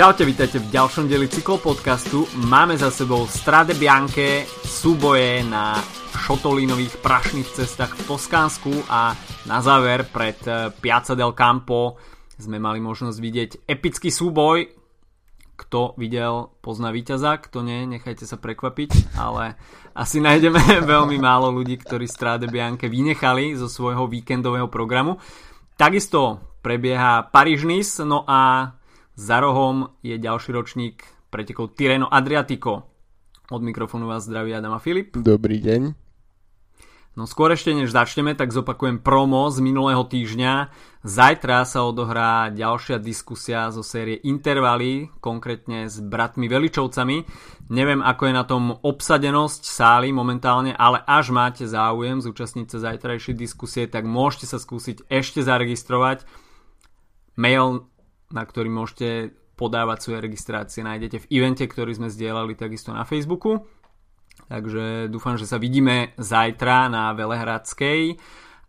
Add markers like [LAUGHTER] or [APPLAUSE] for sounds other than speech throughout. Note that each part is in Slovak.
Čaute, vítajte v ďalšom dieli cyklopodcastu. Máme za sebou Strade Bianche, súboje na šotolínových prašných cestách v Toskánsku a na záver pred eh, Piazza del Campo sme mali možnosť vidieť epický súboj. Kto videl, pozná víťaza, kto nie, nechajte sa prekvapiť, ale asi nájdeme [LAUGHS] veľmi málo ľudí, ktorí Strade Bianche vynechali zo svojho víkendového programu. Takisto prebieha Paríž-Nice, no a za rohom je ďalší ročník pretekov Tireno Adriatico. Od mikrofónu vás zdraví Adam a Filip. Dobrý deň. No skôr ešte než začneme, tak zopakujem promo z minulého týždňa. Zajtra sa odohrá ďalšia diskusia zo série Intervaly, konkrétne s bratmi Veličovcami. Neviem, ako je na tom obsadenosť sály momentálne, ale až máte záujem zúčastniť sa zajtrajšej diskusie, tak môžete sa skúsiť ešte zaregistrovať. Mail na ktorý môžete podávať svoje registrácie, nájdete v evente, ktorý sme zdieľali takisto na Facebooku. Takže dúfam, že sa vidíme zajtra na Velehradskej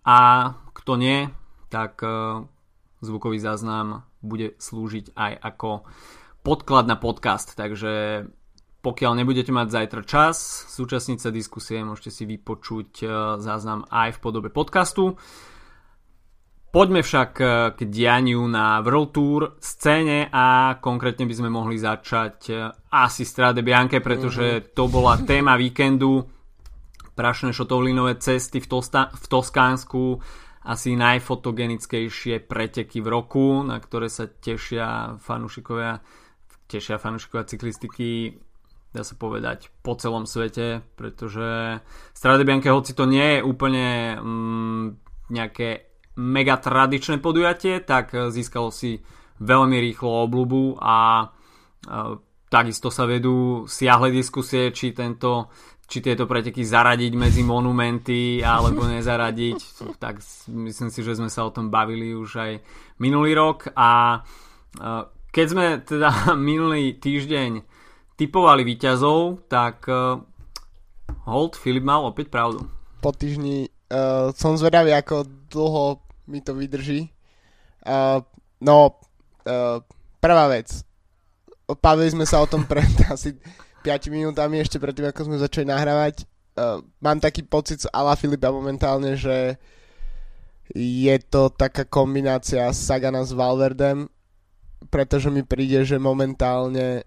a kto nie, tak e, zvukový záznam bude slúžiť aj ako podklad na podcast, takže pokiaľ nebudete mať zajtra čas súčasniť sa diskusie, môžete si vypočuť e, záznam aj v podobe podcastu. Poďme však eh, k dianiu na World Tour scéne a konkrétne by sme mohli začať eh, asi Strade Bianche, pretože mhm. to bola téma víkendu. Prašné šotovlinové cesty v, Tosta- v Toskánsku, asi najfotogenickejšie preteky v roku, na ktoré sa tešia fanúšikovia, tešia fanúšikovia cyklistiky dá sa povedať, po celom svete, pretože Strade Bianche, hoci to nie je úplne mm, nejaké mega tradičné podujatie, tak eh, získalo si veľmi rýchlo obľubu a eh, takisto sa vedú siahle diskusie, či tento či tieto preteky zaradiť medzi monumenty alebo [LAUGHS] nezaradiť. Tak myslím si, že sme sa o tom bavili už aj minulý rok a eh, keď sme teda [LAUGHS] minulý týždeň typovali výťazov, tak Hold Filip mal opäť pravdu. Po týždni uh, som zvedavý, ako dlho mi to vydrží. Uh, no, uh, prvá vec. Bavili sme sa o tom pred [LAUGHS] asi 5 minútami, ešte predtým, ako sme začali nahrávať. Uh, mám taký pocit z Ala Filipa momentálne, že je to taká kombinácia Sagana s Valverdem, pretože mi príde, že momentálne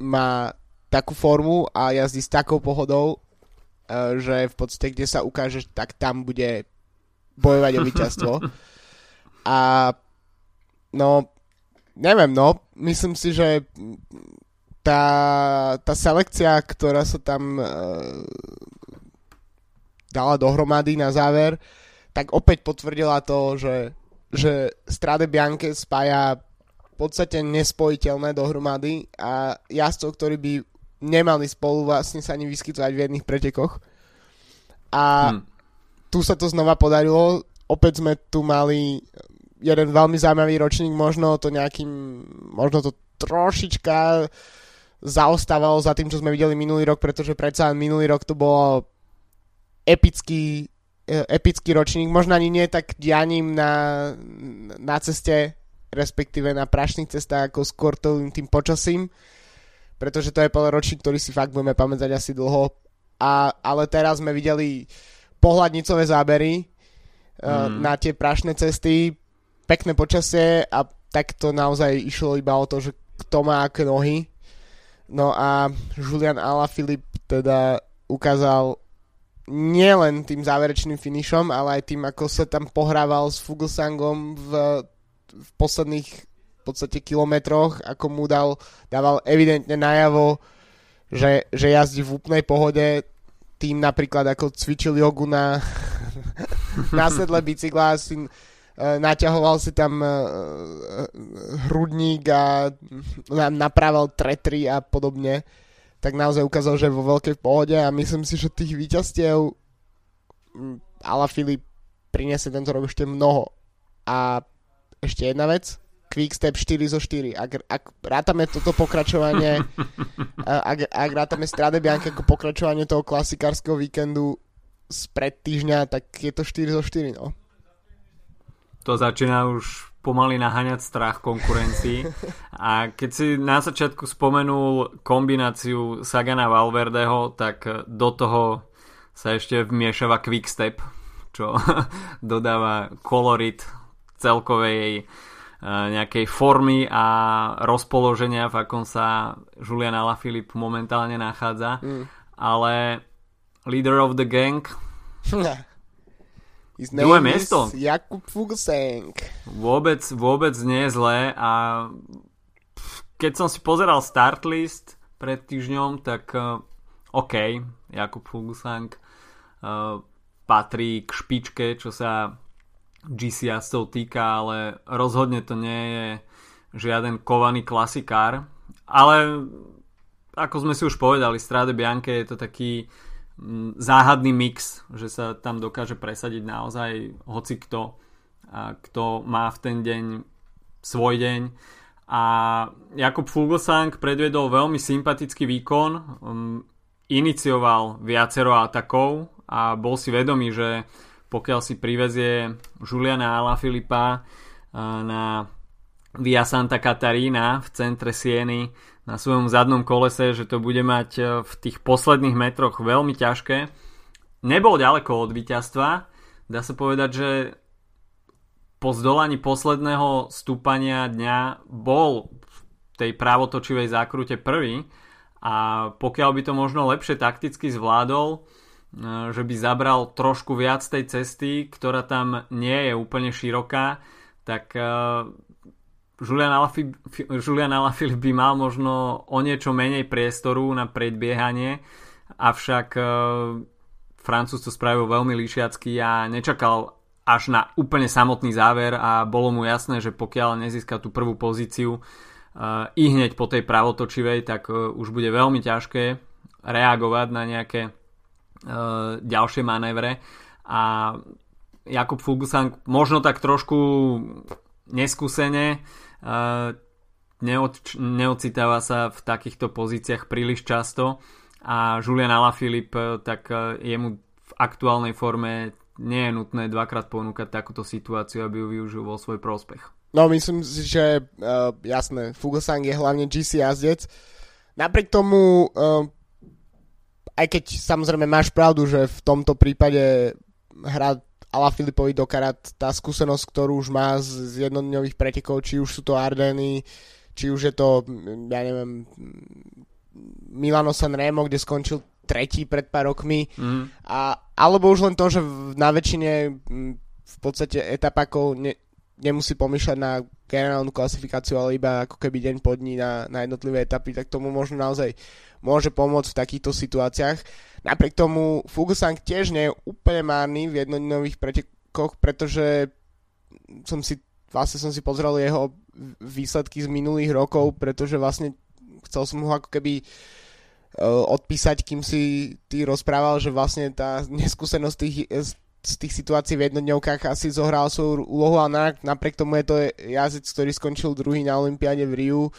má takú formu a jazdí s takou pohodou, že v podstate, kde sa ukáže, tak tam bude bojovať o víťazstvo. A no, neviem, no, myslím si, že tá, tá selekcia, ktorá sa tam uh, dala dohromady na záver, tak opäť potvrdila to, že, že Strade Bianche spája v podstate nespojiteľné dohromady a jazdcov, ktorí by nemali spolu vlastne sa ani vyskytovať v jedných pretekoch. A hmm tu sa to znova podarilo. Opäť sme tu mali jeden veľmi zaujímavý ročník, možno to nejakým, možno to trošička zaostávalo za tým, čo sme videli minulý rok, pretože predsa minulý rok to bolo epický, e, epický ročník, možno ani nie tak dianím na, na ceste, respektíve na prašných cestách, ako skôr tým, tým počasím, pretože to je ročník, ktorý si fakt budeme pamätať asi dlho. A, ale teraz sme videli uh, pohľadnicové zábery mm. na tie prašné cesty, pekné počasie a tak to naozaj išlo iba o to, že kto má aké nohy. No a Julian Alaphilippe teda ukázal nielen tým záverečným finišom, ale aj tým, ako sa tam pohrával s Fuglsangom v, v posledných v podstate kilometroch, ako mu dal, dával evidentne najavo, že, že jazdí v úplnej pohode, tým napríklad ako cvičil jogu na, [LAUGHS] na sedle bicykla si uh, naťahoval si tam uh, hrudník a naprával tretry a podobne, tak naozaj ukázal, že je vo veľkej pohode a myslím si, že tých výťastiev Ala Filip priniesie tento rok ešte mnoho. A ešte jedna vec, Quickstep 4 zo 4. Ak, ak rátame toto pokračovanie, [LAUGHS] ak, ak rátame Strade Bianche ako pokračovanie toho klasikárskeho víkendu z pred týždňa, tak je to 4 zo 4, no. To začína už pomaly naháňať strach konkurencii. A keď si na začiatku spomenul kombináciu Sagana Valverdeho, tak do toho sa ešte vmiešava Quickstep, čo [LAUGHS] dodáva kolorit celkovej nejakej formy a rozpoloženia, v akom sa Julian Alaphilippe momentálne nachádza. Mm. Ale leader of the gang His name miesto. Jakub Fuglsang. Vôbec, vôbec nie je zlé a keď som si pozeral start list pred týždňom, tak uh, OK, Jakub Fuglsang uh, patrí k špičke, čo sa GCS týka, ale rozhodne to nie je žiaden kovaný klasikár. Ale ako sme si už povedali, Strade Bianche je to taký mm, záhadný mix, že sa tam dokáže presadiť naozaj hoci kto, kto má v ten deň svoj deň. A Jakub Fuglsang predvedol veľmi sympatický výkon, um, inicioval viacero atakov a bol si vedomý, že pokiaľ si privezie Juliana Alaphilippa eh, na Via Santa Catarina v centre Sieny na svojom zadnom kolese, že to bude mať eh, v tých posledných metroch veľmi ťažké. Nebol ďaleko od víťazstva. Dá sa povedať, že po zdolaní posledného stúpania dňa bol v tej právotočivej zákrute prvý a pokiaľ by to možno lepšie takticky zvládol, že by zabral trošku viac tej cesty, ktorá tam nie je úplne široká, tak e, Julian Alaphilippe, Julian by mal možno o niečo menej priestoru na predbiehanie, avšak e, Francúz to spravil veľmi líšiacky a nečakal až na úplne samotný záver a bolo mu jasné, že pokiaľ nezíska tú prvú pozíciu i hneď po tej pravotočivej, tak už bude veľmi ťažké reagovať na nejaké Eh, ďalšie manévre a Jakub Fuglsang možno tak trošku neskúsene uh, neocitáva sa v takýchto pozíciách príliš často a Julian Alaphilippe eh, tak jemu v aktuálnej forme nie je nutné dvakrát ponúkať takúto situáciu, aby ju využil vo svoj prospech. No myslím si, že uh, jasné, Fuglsang je hlavne GC jazdec. Napriek tomu uh, aj keď samozrejme máš pravdu, že v tomto prípade hra Ala Filipovi do karát tá skúsenosť, ktorú už má z, jednodňových pretekov, či už sú to Ardeny, či už je to, ja neviem, Milano Sanremo, kde skončil tretí pred pár rokmi, mm. a, alebo už len to, že na väčšine v podstate etapakov ne, nemusí pomýšľať na generálnu klasifikáciu, ale iba ako keby deň pod dní na, na jednotlivé etapy, tak tomu možno naozaj môže pomôcť v takýchto situáciách. Napriek tomu Fuglsang tiež nie je úplne márny v jednodňových pretekoch, pretože som si, vlastne som si pozrel jeho výsledky z minulých rokov, pretože vlastne chcel som ho ako keby uh, odpísať, kým si ty rozprával, že vlastne tá neskúsenosť tých, z tých situácií v jednodňovkách asi zohral svoju úlohu, ale napriek tomu je to jazdec, ktorý skončil druhý na Olympiáde v Riu, Eh,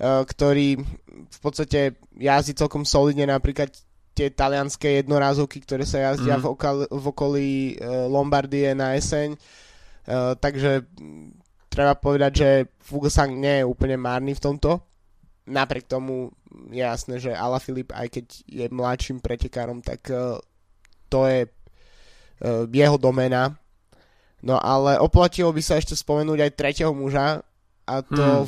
ktorý v podstate jazdí celkom solidne napríklad tie talianské jednorázovky, ktoré sa jazdia mm. v, okal, v okolí uh, Lombardie na jeseň. Uh, takže treba povedať, že Fuglsang nie je úplne márny v tomto. Napriek tomu je jasné, že Ala Filip, aj keď je mladším pretekárom, tak to je jeho domena. No ale oplatilo by sa ešte spomenúť aj tretieho muža, a to hmm.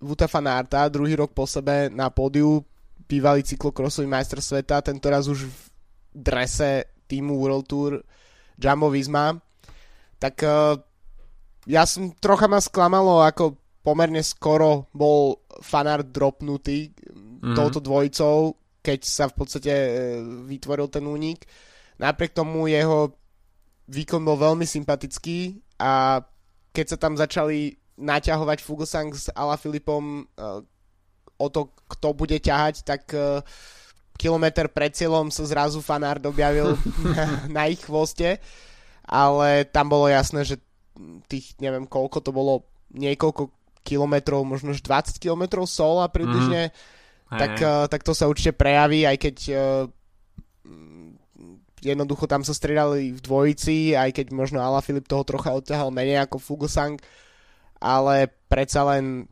Vuta Fanarta, druhý rok po sebe na pódiu, bývalý cyklokrosový majster sveta, tento raz už v drese týmu World Tour Jumbo Visma. Tak uh, ja som trocha ma sklamalo, ako pomerne skoro bol Fanart dropnutý mm-hmm. touto dvojicou, keď sa v podstate uh, vytvoril ten únik. Napriek tomu jeho výkon bol veľmi sympatický a keď sa tam začali naťahovať Fuglsang s Ala Filipom uh, o to, kto bude ťahať, tak uh, kilometr pred cieľom sa zrazu Fanard objavil [LAUGHS] na, na ich chvoste, ale tam bolo jasné, že tých, neviem koľko to bolo, niekoľko kilometrov, možno už 20 kilometrov sola približne, mm. tak, uh, tak to sa určite prejaví, aj keď uh, jednoducho tam sa stredali v dvojici, aj keď možno Ala Filip toho trocha odťahal menej ako Fuglsang, ale predsa len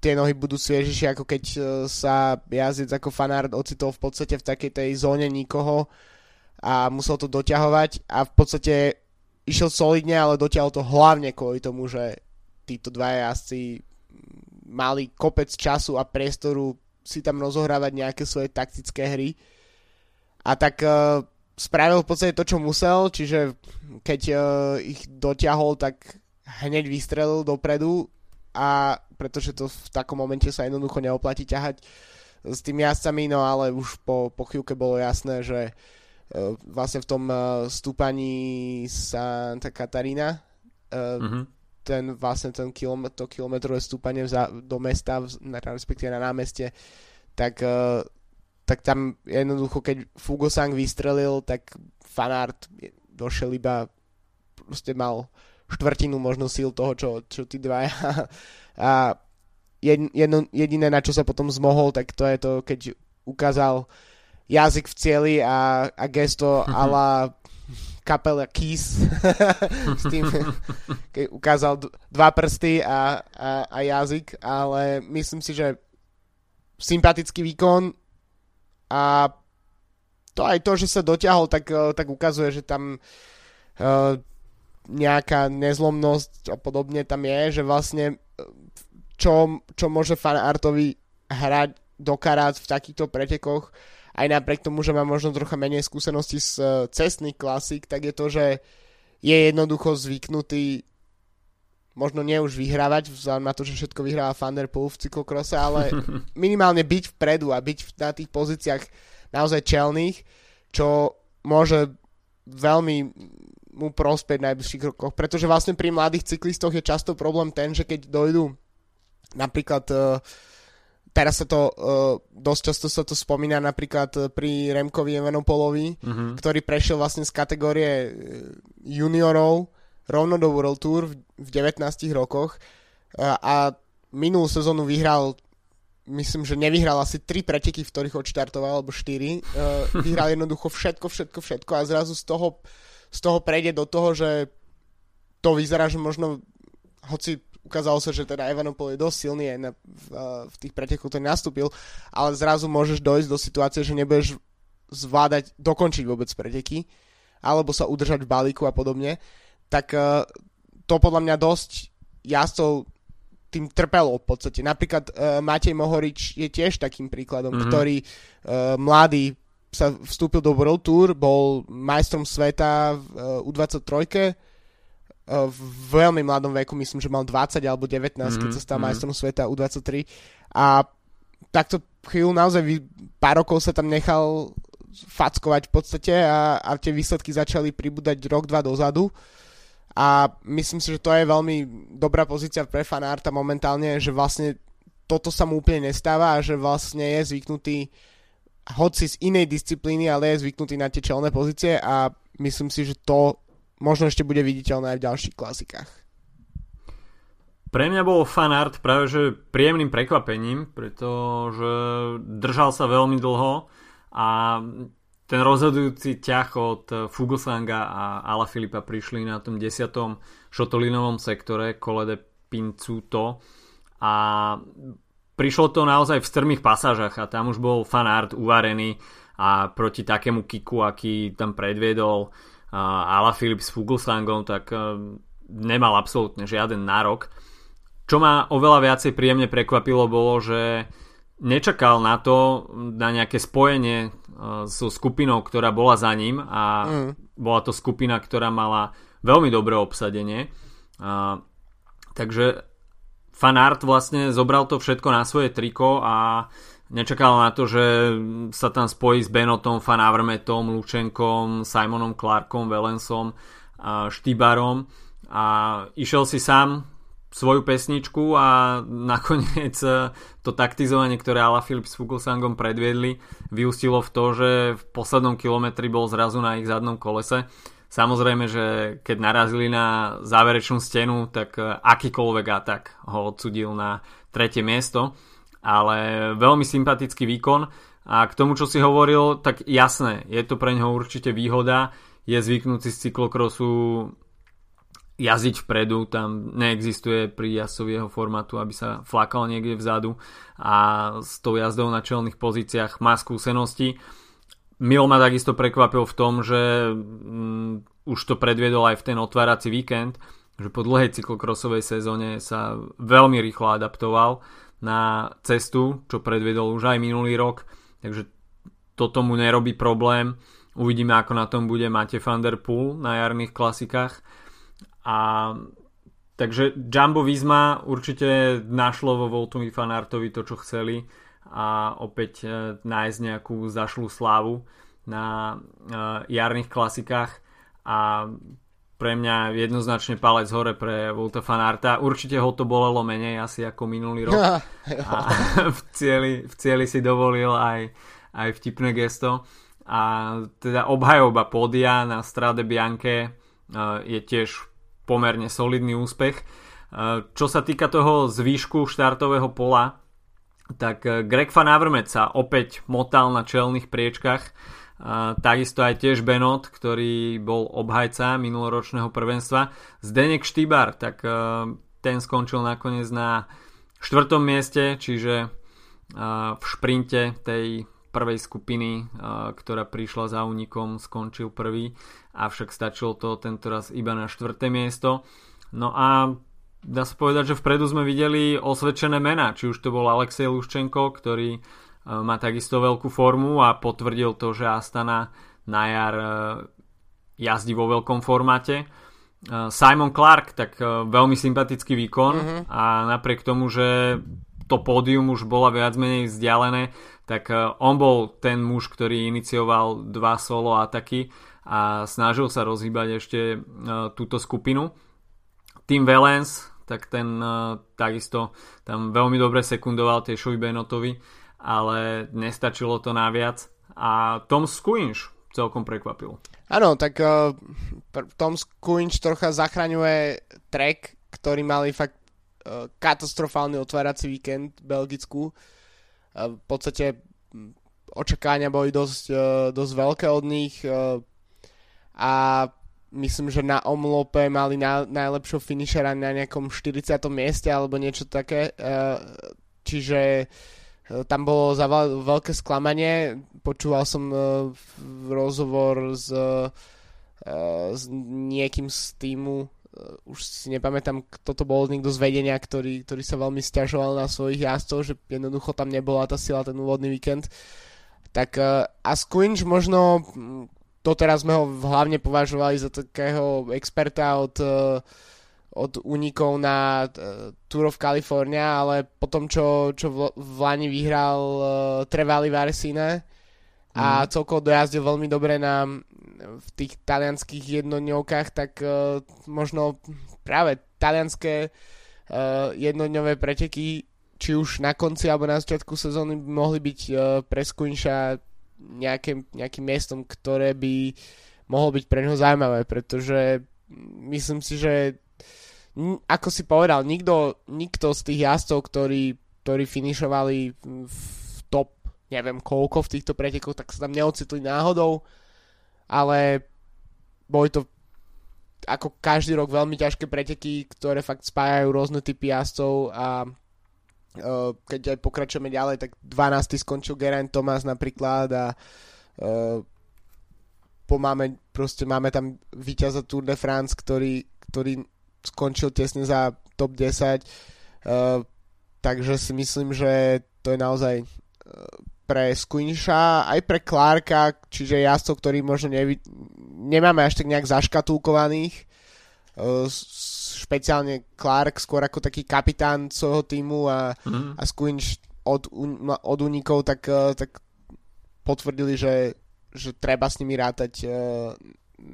tie nohy budú sviežejšie, ako keď uh, sa jazdec ako fanár ocitol v podstate v takej tej zóne nikoho a musel to doťahovať a v podstate išiel solidne, ale dotiahol to hlavne kvôli tomu, že títo dva jazdci mali kopec času a priestoru si tam rozohrávať nejaké svoje taktické hry. A tak uh, spravil v podstate to, čo musel, čiže keď uh, ich dotiahol, tak hneď vystrelil dopredu a pretože to v takom momente sa jednoducho neoplatí ťahať s tými jazdcami, no ale už po, po chvíľke bolo jasné, že uh, vlastne v tom uh, stúpaní Santa Katarína uh, uh-huh. ten vlastne ten kilometr, to kilometrové stúpanie za, do mesta, na, respektíve na námestie, tak, uh, tak tam jednoducho, keď Fugosang vystrelil, tak fanart došiel iba proste mal štvrtinu možno síl toho, čo, čo tí dvaja [LAUGHS] a jedno, jediné, na čo sa potom zmohol, tak to je to, keď ukázal jazyk v cieli a, a gesto mm-hmm. ala kapela Kiss [LAUGHS] s tým, [LAUGHS] keď ukázal dva prsty a, a, a jazyk, ale myslím si, že sympatický výkon a to aj to, že sa dotiahol, tak, tak ukazuje, že tam uh, nejaká nezlomnosť a podobne tam je, že vlastne čo, čo môže fanartovi hrať do karát v takýchto pretekoch, aj napriek tomu, že má možno trocha menej skúseností z uh, cestných klasík, tak je to, že je jednoducho zvyknutý možno nie už vyhrávať, vzhľadom na to, že všetko vyhráva Van der Poel v cyklokrose, ale [LAUGHS] minimálne byť vpredu a byť na tých pozíciách naozaj čelných, čo môže veľmi mu prospieť v najbližších rokoch, pretože vlastne pri mladých cyklistoch je často problém ten, že keď dojdú Napríklad uh, teraz sa to, uh, dosť často sa to spomína napríklad e, pri Remkovi Evenopolovi, uh-huh. ktorý prešiel vlastne z kategórie juniorov rovno do World Tour v, v 19 rokoch a minulú sezónu vyhral myslím, že nevyhral asi 3 preteky, v ktorých odštartoval, alebo 4. Uh, vyhral [LAUGHS] jednoducho všetko, všetko, všetko a zrazu z toho, z toho prejde do toho, že to vyzerá, že možno hoci ukázalo sa, že teda Evanopol je dosť silný aj na, v, v tých pretekoch, ktorý nastúpil, ale zrazu môžeš dojsť do situácie, že nebudeš zvládať, dokončiť vôbec preteky, alebo sa udržať v balíku a podobne, tak uh, to podľa mňa dosť jazdcov tým trpelo v podstate. Napríklad uh, Matej Mohorič je tiež takým príkladom, mm-hmm. ktorý uh, mladý sa vstúpil do World Tour, bol majstrom sveta v uh, U23, v veľmi mladom veku, myslím, že mal 20 alebo 19, mm-hmm. keď sa stal mm-hmm. majstrom sveta U23 a takto chvíľu naozaj pár rokov sa tam nechal fackovať v podstate a, a tie výsledky začali pribúdať rok, dva dozadu a myslím si, že to je veľmi dobrá pozícia pre fanárta momentálne, že vlastne toto sa mu úplne nestáva a že vlastne je zvyknutý hoci z inej disciplíny, ale je zvyknutý na tie čelné pozície a myslím si, že to možno ešte bude viditeľné aj v ďalších klasikách. Pre mňa bol fanart práve že príjemným prekvapením, pretože držal sa veľmi dlho a ten rozhodujúci ťah od Fuglsanga a Ala Filipa prišli na tom 10. šotolinovom sektore Kole de Pincuto a prišlo to naozaj v strmých pasážach a tam už bol fanart uvarený a proti takému kiku, aký tam predviedol Ala Filip s Fuglsangom, tak e, nemal absolútne žiaden nárok. Čo ma oveľa viacej príjemne prekvapilo bolo, že nečakal na to, na nejaké spojenie e, so skupinou, ktorá bola za ním a mm. bola to skupina, ktorá mala veľmi dobré obsadenie. A, takže fanart vlastne zobral to všetko na svoje triko a nečakal na to, že sa tam spojí s Benotom, Fanavrmetom, Lučenkom, Simonom Clarkom, Velensom, Štýbarom a išiel si sám svoju pesničku a [LAUGHS] nakoniec to taktizovanie, ktoré Ala Filip s Fuglsangom predviedli, vyústilo v to, že v poslednom kilometri bol zrazu na ich zadnom kolese. Samozrejme, že keď narazili na záverečnú stenu, tak akýkoľvek atak ho odsudil na tretie miesto. Ale veľmi sympatický výkon. A k tomu, čo si hovoril, tak jasné, je to pre neho určite výhoda, je zvyknutý z cyklokrosu jazdiť vpredu, tam neexistuje pri jazdcovi jeho formátu, aby sa flakal niekde vzadu a s tou jazdou na čelných pozíciách má skúsenosti. Mil ma takisto prekvapil v tom, že um, už to predviedol aj v ten otvárací víkend, že po dlhej cyklokrosovej sezóne sa veľmi rýchlo adaptoval na cestu, čo predviedol už aj minulý rok, takže toto mu nerobí problém. Uvidíme, ako na tom bude Mate van der Poel na jarných klasikách. A takže Jumbo Visma určite našlo vo Voltovi Fanartovi to, čo chceli a opäť e, nájsť nejakú zašlú slávu na e, jarných klasikách a pre mňa jednoznačne palec hore pre Volta Fanarta. Určite ho to bolelo menej asi ako minulý rok. [LAUGHS] A v cieli, v cieli si dovolil aj, aj vtipné gesto. A teda obhajoba pódia na Strade Bianche e, je tiež pomerne solidný úspech. Čo sa týka toho zvýšku štartového pola, tak e, Greg Van Avermaet sa opäť motal na čelných priečkach. E, takisto aj tiež Benot, ktorý bol obhajca minuloročného prvenstva. Zdenek Štýbar, tak ten skončil nakoniec na štvrtom mieste, čiže v šprinte tej prvej skupiny, ktorá prišla za únikom, skončil prvý avšak stačilo to tentoraz iba na štvrté miesto. No a dá sa povedať, že vpredu sme videli osvedčené mená, či už to bol Alexej Luščenko, ktorý e, má takisto veľkú formu a potvrdil to, že Astana na jar e, jazdí vo veľkom formáte. E, Simon Clark, tak veľmi sympatický výkon mm-hmm. a napriek tomu, že to pódium už bola viac menej vzdialené, tak on bol ten muž, ktorý inicioval dva solo ataky a snažil sa rozhýbať ešte túto skupinu. Tim Valens, tak ten e, takisto tam veľmi dobre sekundoval Tešovi Benotovi, ale nestačilo to naviac a Tom Squinch celkom prekvapil. Áno, tak uh, Tom Squinch trocha zachraňuje track, ktorý mali fakt uh, katastrofálny otvárací víkend v Belgicku. Uh, v podstate očakávania boli dosť, uh, dosť veľké od nich. Uh, a myslím, že na omlope mali na, najlepšieho finišera na nejakom 40. mieste alebo niečo také. E, čiže e, tam bolo za veľké sklamanie. Počúval som e, rozhovor s, s niekým z týmu, už si nepamätám, kto to bol, niekto z vedenia, ktorý, ktorý sa veľmi stiažoval na svojich jazdcov, že jednoducho tam nebola tá sila ten úvodný víkend. Tak a Squinch možno to teraz sme ho hlavne považovali za takého experta od, eh, od únikov na eh, Tour of California, ale potom, čo, čo v, v Lani vyhral uh, Trevali Varsine a mm. celkovo dojazdil veľmi dobre na, v tých talianských jednodňovkách, tak uh, možno práve talianské uh, jednodňové preteky či už na konci alebo na začiatku sezóny by mohli byť uh, pre Squincha nejakým, nejakým miestom, ktoré by mohlo byť pre neho zaujímavé, pretože myslím si, že ako si povedal, nikto, nikto z tých jazdcov, ktorí, ktorí finišovali v top, neviem koľko v týchto pretekoch, tak sa tam neocitli náhodou, ale boli to ako každý rok veľmi ťažké preteky, ktoré fakt spájajú rôzne typy jazdcov a keď aj pokračujeme ďalej, tak 12. skončil Geraint Thomas napríklad a uh, pomáme, proste máme tam víťaza Tour de France, ktorý, ktorý skončil tesne za top 10 uh, takže si myslím, že to je naozaj pre Squinsha, aj pre Clarka, čiže jazdcov, ktorí možno nevi- nemáme až tak nejak zaškatulkovaných uh, špeciálne Clark skôr ako taký kapitán svojho týmu a, mm. a Squinch od, od unikov tak, eh, tak potvrdili, že, že treba s nimi rátať eh,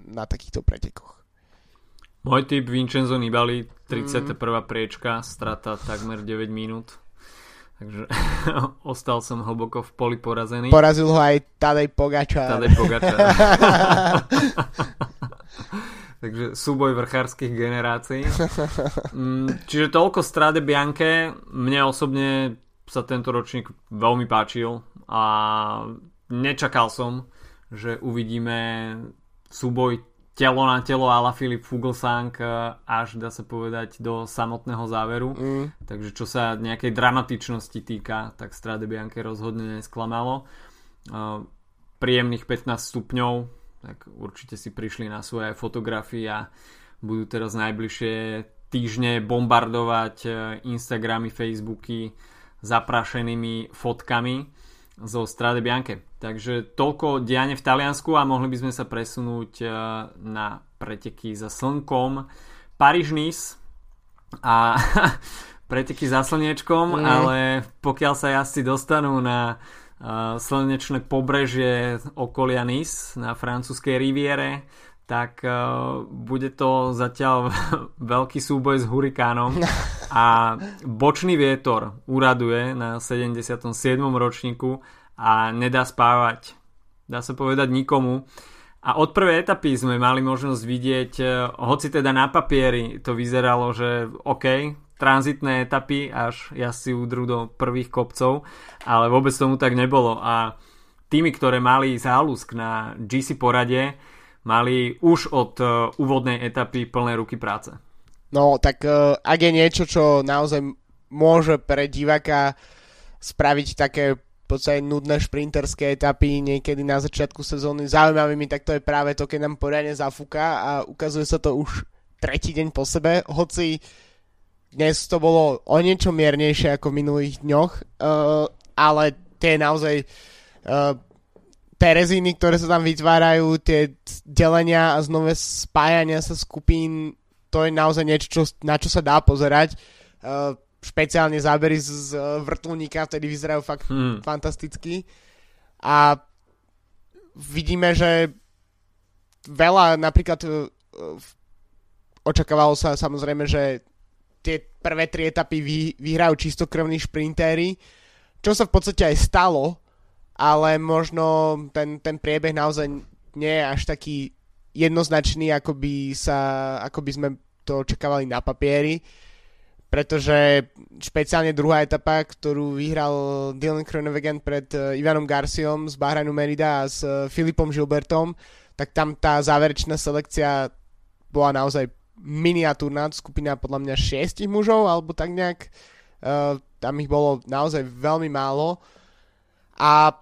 na takýchto pretekoch. Môj typ Vincenzo Nibali, 31. Mm. priečka, strata takmer 9 minút. Takže [LAUGHS] ostal som hlboko v poli porazený. Porazil ho aj Tadej Pogačar. Tadej Pogačar. [LAUGHS] [LAUGHS] Takže súboj vrchárskych generácií. [LAUGHS] Mm, čiže toľko Strade Bianche. Mne osobne sa tento ročník veľmi páčil a nečakal som, že uvidíme súboj telo na telo ala Filip Fuglsang až dá sa povedať do samotného záveru. Mm. Takže čo sa nejakej dramatičnosti týka, tak Strade Bianche rozhodne nesklamalo. Príjemných 15 stupňov, tak určite si prišli na svoje fotografie a budú teraz najbližšie týždne bombardovať Instagramy, Facebooky zaprašenými fotkami zo Strade Bianche. Takže toľko diane v Taliansku a mohli by sme sa presunúť e, na preteky za slnkom. Paríž-Nice a [LAUGHS] preteky za slniečkom, mm. ale pokiaľ sa jazdci dostanú na slnečné pobrežie okolia Nice na francúzskej riviere, tak uh, bude to zatiaľ [LAUGHS] veľký súboj s hurikánom [LAUGHS] a bočný vietor uraduje na 77. ročníku a nedá spávať, dá sa povedať nikomu. A od prvej etapy sme mali možnosť vidieť, e, hoci teda na papieri to vyzeralo, že OK, tranzitné etapy, až ja si udrú do prvých kopcov, ale vôbec tomu tak nebolo. A tými, ktoré mali záľusk na GC porade, mali už od e, úvodnej etapy plné ruky práce. No, tak uh, ak je niečo, čo naozaj môže pre diváka spraviť také podstate nudné šprinterské etapy niekedy na začiatku sezóny zaujímavými, tak to je práve to, keď nám poriadne zafúka a ukazuje sa to už tretí deň po sebe, hoci dnes to bolo o niečo miernejšie ako v minulých dňoch, uh, ale tie naozaj uh, Terezíny, ktoré sa tam vytvárajú, tie delenia a znové spájania sa skupín, to je naozaj niečo, čo, na čo sa dá pozerať. Uh, špeciálne zábery z, z vrtulníka, vtedy vyzerajú fakt hmm. fantasticky. A vidíme, že veľa napríklad uh, očakávalo sa samozrejme, že tie prvé tri etapy vy, vyhrajú čistokrvní šprintéry, čo sa v podstate aj stalo, ale možno ten, ten priebeh naozaj nie je až taký jednoznačný, ako by, sa, ako by sme to očakávali na papieri pretože špeciálne druhá etapa, ktorú vyhral Dylan Kroenewegen pred uh, Ivanom Garciom z Bahrainu Merida a s uh, Filipom Gilbertom, tak tam tá záverečná selekcia bola naozaj miniatúrna, skupina podľa mňa šiestich mužov, alebo tak nejak. Uh, tam ich bolo naozaj veľmi málo. A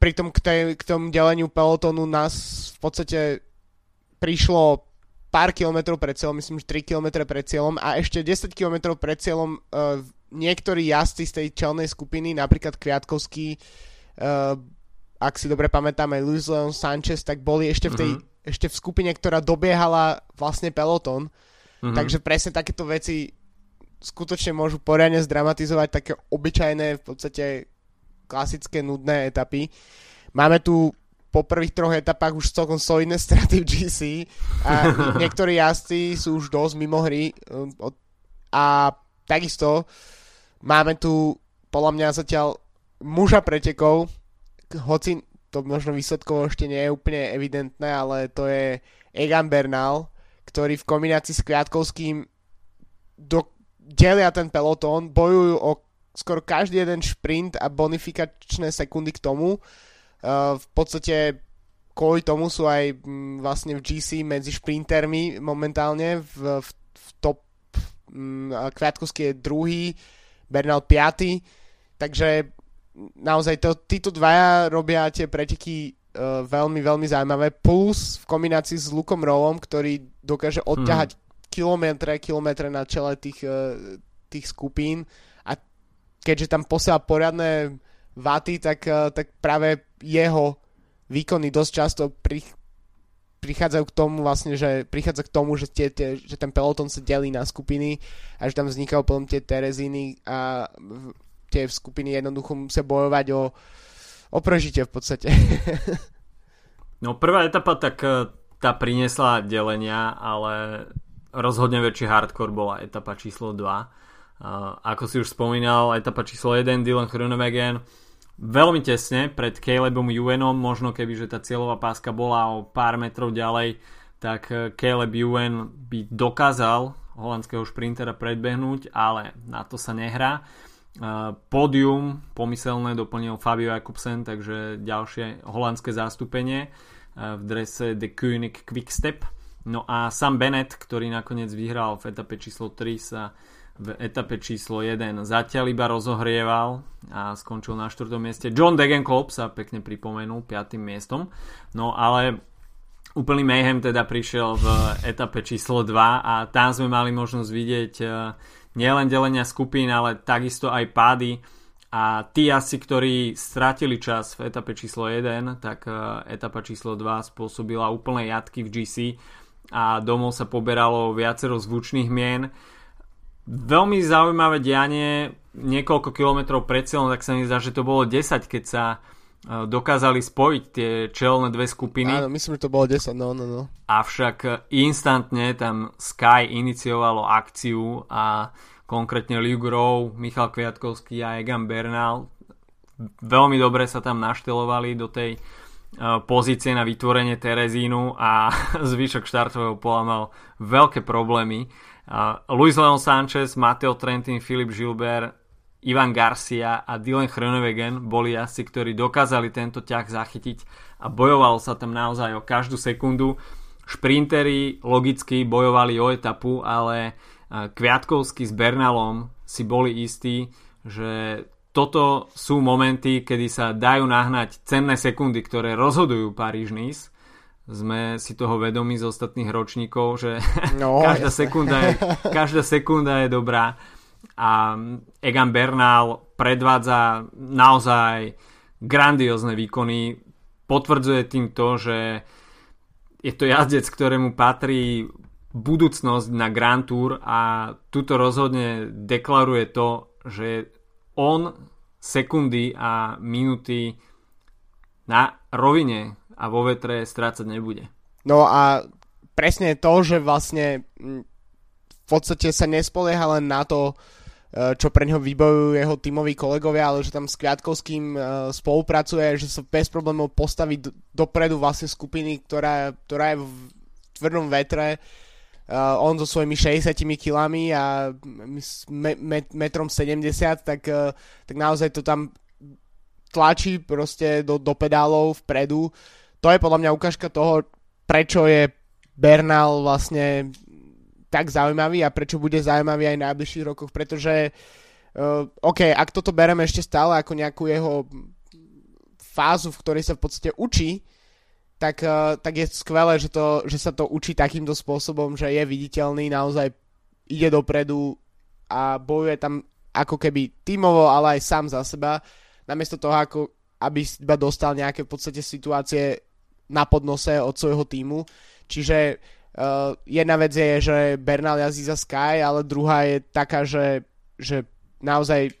pritom k, tej, k tomu deleniu pelotonu nás v podstate prišlo pár kilometrov pred cieľom, myslím, že 3 kilometre pred cieľom a ešte 10 kilometrov pred cieľom uh, niektorí jazdci z tej čelnej skupiny, napríklad Kviatkovský, uh, ak si dobre pamätáme, Luis Leon Sanchez, tak boli ešte v tej uh-huh. Ešte v skupine, ktorá dobiehala vlastne peloton. Uh-huh. Takže presne takéto veci skutočne môžu poriadne zdramatizovať také obyčajné, v podstate klasické nudné etapy. Máme tu po prvých troch etapách už celkom solidné straty v GC a [LAUGHS] niektorí jazdci sú už dosť mimo hry um, a takisto máme tu podľa mňa zatiaľ muža pretekov, hoci to možno výsledkovo ešte nie je úplne evidentné, ale to je Egan Bernal, ktorý v kombinácii s Kviatkovským do, delia ten pelotón, bojujú o skoro každý jeden šprint a bonifikačné sekundy k tomu Eh, v podstate kvôli tomu sú aj mm, vlastne v GC medzi šprintermi momentálne v, v, v top um, Kviatkovský je druhý, Bernal 5. Takže naozaj to, títo dvaja robia tie preteky uh, veľmi, veľmi zaujímavé. Plus v kombinácii s Lukom Rolom, ktorý dokáže odťahať hmm. kilometre, kilometre na čele tých, uh, tých skupín a keďže tam posiela poriadne vaty, tak, uh, tak práve jeho výkony dosť často pri, prichádzajú k tomu vlastne, že prichádza k tomu, že, tie, tie, že ten peloton sa delí na skupiny a že tam vznikajú potom tie Terezíny a tie skupiny jednoducho musia bojovať o, o prežitie v podstate. no prvá etapa tak e, tá priniesla delenia, ale rozhodne väčší hardcore bola etapa číslo 2. Uh, e, ako si už spomínal, etapa číslo 1 Dylan Groenewegen veľmi tesne pred Calebom Ewanom, možno keby že tá cieľová páska bola o pár metrov ďalej, tak eh, Caleb Ewan by dokázal holandského šprintera predbehnúť, ale na to sa nehrá. Pódium pomyselné doplnil Fabio Jakobsen, takže ďalšie holandské zástupenie eh, v drese The Koenig Quickstep No a Sam Bennett, ktorý nakoniec vyhral v etape číslo 3 sa v etape číslo 1 zatiaľ iba rozohrieval a skončil na 4. mieste. John Degenkolb sa pekne pripomenul 5. miestom. No ale úplný mayhem teda prišiel v etape číslo 2 a tam sme mali možnosť vidieť e, nielen delenia skupín, ale takisto aj pády. A tí asi, ktorí strátili čas v etape číslo 1, tak e, etapa číslo 2 spôsobila úplné jatky v GC a domov sa poberalo viacero zvučných mien. Veľmi zaujímavé dianie, niekoľko kilometrov pred cieľom, tak sa mi zdá, že to bolo 10, keď sa dokázali spojiť tie čelné dve skupiny. Áno, myslím, že to bolo 10, no, no, no. Avšak instantne tam Sky iniciovalo akciu a konkrétne Liu Grove, Michal Kviatkovský a Egan Bernal veľmi dobre sa tam naštelovali do tej uh, pozície na vytvorenie Terezínu a [LAUGHS] zvyšok štartového pola mal veľké problémy Luis Leon Sanchez, Mateo Trentin, Filip Gilbert, Ivan Garcia a Dylan Chronewegen boli asi, ktorí dokázali tento ťah zachytiť a bojovalo sa tam naozaj o každú sekundu. Šprinteri logicky bojovali o etapu, ale Kviatkovský s Bernalom si boli istí, že toto sú momenty, kedy sa dajú nahnať cenné sekundy, ktoré rozhodujú Paríž-Nice sme si toho vedomi z ostatných ročníkov, že no, [LAUGHS] každá, sekunda je, [LAUGHS] každá sekunda je dobrá a Egan Bernal predvádza naozaj grandiózne výkony potvrdzuje tým to, že je to jazdec, ktorému patrí budúcnosť na Grand Tour a tuto rozhodne deklaruje to, že on sekundy a minúty na rovine a vo vetre strácať nebude. No a presne to, že vlastne podstate sa nespolieha len na to, e, čo pre neho vybojujú jeho tímoví kolegovia, ale že tam s Kviatkovským e, spolupracuje, že sa bez problémov postaví dopredu vlastne skupiny, ktorá, ktorá je v tvrdom vetre. Uh, on so svojimi 60 kilami a me, me, metrom 70, tak, tak naozaj to tam tlačí proste do, do pedálov vpredu. To je podľa mňa ukážka toho, prečo je Bernal vlastne tak zaujímavý a prečo bude zaujímavý aj v najbližších rokoch, pretože uh, OK, ak toto bereme ešte stále ako nejakú jeho fázu, v ktorej sa v podstate učí, tak, uh, tak je skvelé, že, to, že sa to učí takýmto spôsobom, že je viditeľný, naozaj ide dopredu a bojuje tam ako keby tímovo, ale aj sám za seba, namiesto toho, ako aby iba dostal nejaké v podstate situácie na podnose od svojho týmu. Čiže uh, jedna vec je, že Bernal jazdí za Sky, ale druhá je taká, že, že naozaj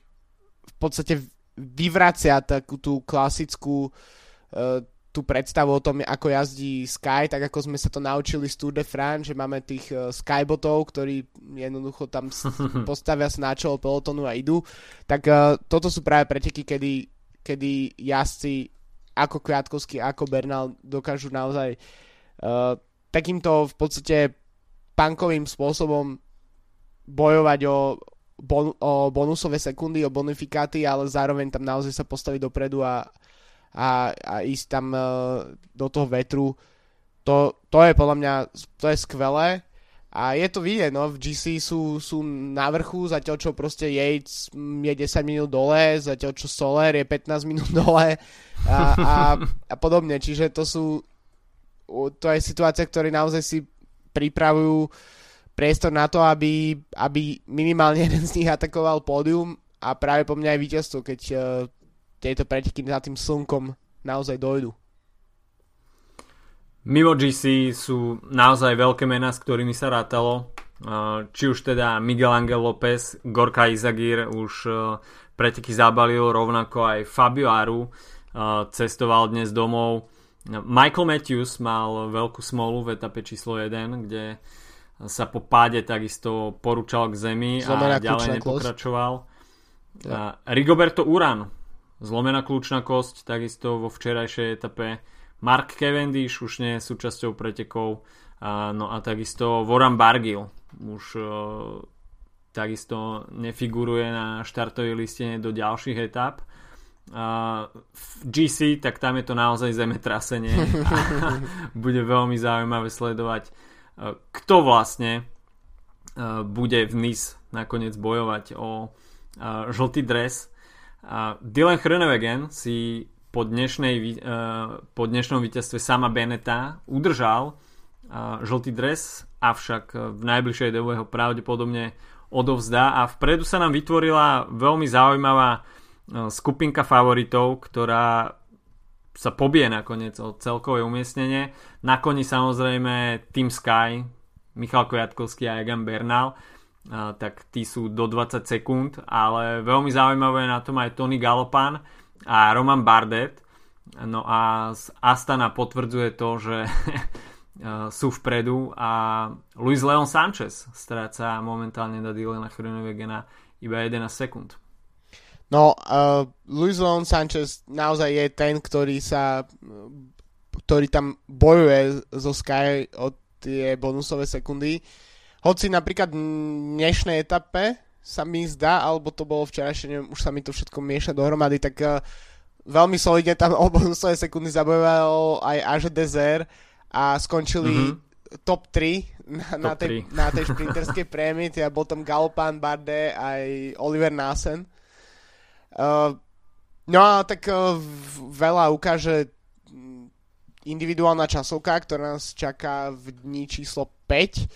v podstate vyvracia takú tú klasickú uh, tú predstavu o tom, ako jazdí Sky, tak ako sme sa to naučili z Tour de France, že máme tých uh, Skybotov, ktorí jednoducho tam [LAUGHS] postavia sa na čelo pelotonu a idú, tak uh, toto sú práve preteky, kedy, kedy jazdci ako Kviatkovský, ako Bernal dokážu naozaj uh, takýmto v podstate punkovým spôsobom bojovať o, bon, o bonusové sekundy, o bonifikáty, ale zároveň tam naozaj sa postaviť dopredu a, a, a ísť tam uh, do toho vetru. To, to je podľa mňa to je skvelé a je to vidieť, no, v GC sú, sú na vrchu, zatiaľ čo proste Yates je 10 minút dole, zatiaľ čo Soler je 15 minút dole a, a, a podobne. Čiže to sú, to je situácia, ktoré naozaj si pripravujú priestor na to, aby, aby minimálne [LAUGHS] jeden z nich atakoval pódium a práve po mňa aj víťazstvo, keď uh, tieto preteky za tým slnkom naozaj dojdu. Mimo GC sú naozaj veľké mená, s ktorými sa rátalo. Či už teda Miguel Angel López, Gorka Izagir už e, preteky zabalil, rovnako aj Fabio Aru e, cestoval dnes domov. Michael Matthews mal veľkú smolu v etape číslo 1, kde sa po páde takisto porúčal k zemi a ďalej nepokračoval. Ja. Rigoberto Uran, zlomená kľúčna kosť, takisto vo včerajšej etape Mark Cavendish už nie je súčasťou pretekov, no a takisto Voran Bargil už uh, takisto nefiguruje na štartovej listine do ďalších etap. Uh, v GC, tak tam je to naozaj zemetrasenie a [LAUGHS] bude veľmi zaujímavé sledovať kto vlastne bude v NIS nakoniec bojovať o žltý dres. Dylan Hrnewegen si po, dnešnej, po dnešnom víťazstve sama Beneta udržal žltý dres, avšak v najbližšej dobe ho pravdepodobne odovzdá a vpredu sa nám vytvorila veľmi zaujímavá e, skupinka favoritov, ktorá sa pobie nakoniec o celkové umiestnenie. Na koni samozrejme Team Sky, Michal Kojatkovský a Egan Bernal, a, tak tí sú do 20 sekúnd, ale veľmi zaujímavé na tom aj Tony Galopan a Roman Bardet. No a z Astana potvrdzuje to, že [LAUGHS] sú vpredu a Luis Leon Sanchez stráca momentálne na Dylana Chronovegena iba 11 sekúnd. No, uh, Luis Leon Sanchez naozaj je ten, ktorý sa ktorý tam bojuje zo Sky o tie bonusové sekundy. Hoci napríklad v dnešnej etape sa mi zdá, alebo to bolo včerajšie, neviem, už sa mi to všetko mieša dohromady, tak uh, veľmi solidne tam [LAUGHS] o bonusové sekundy zabojoval aj Aže Desert a skončili mm-hmm. top 3 na, top na, tej, 3. na tej šprinterskej prémii, teda bol tam Galopan, Bardet aj Oliver Nasen. Uh, no a tak uh, veľa ukáže individuálna časovka, ktorá nás čaká v dni číslo 5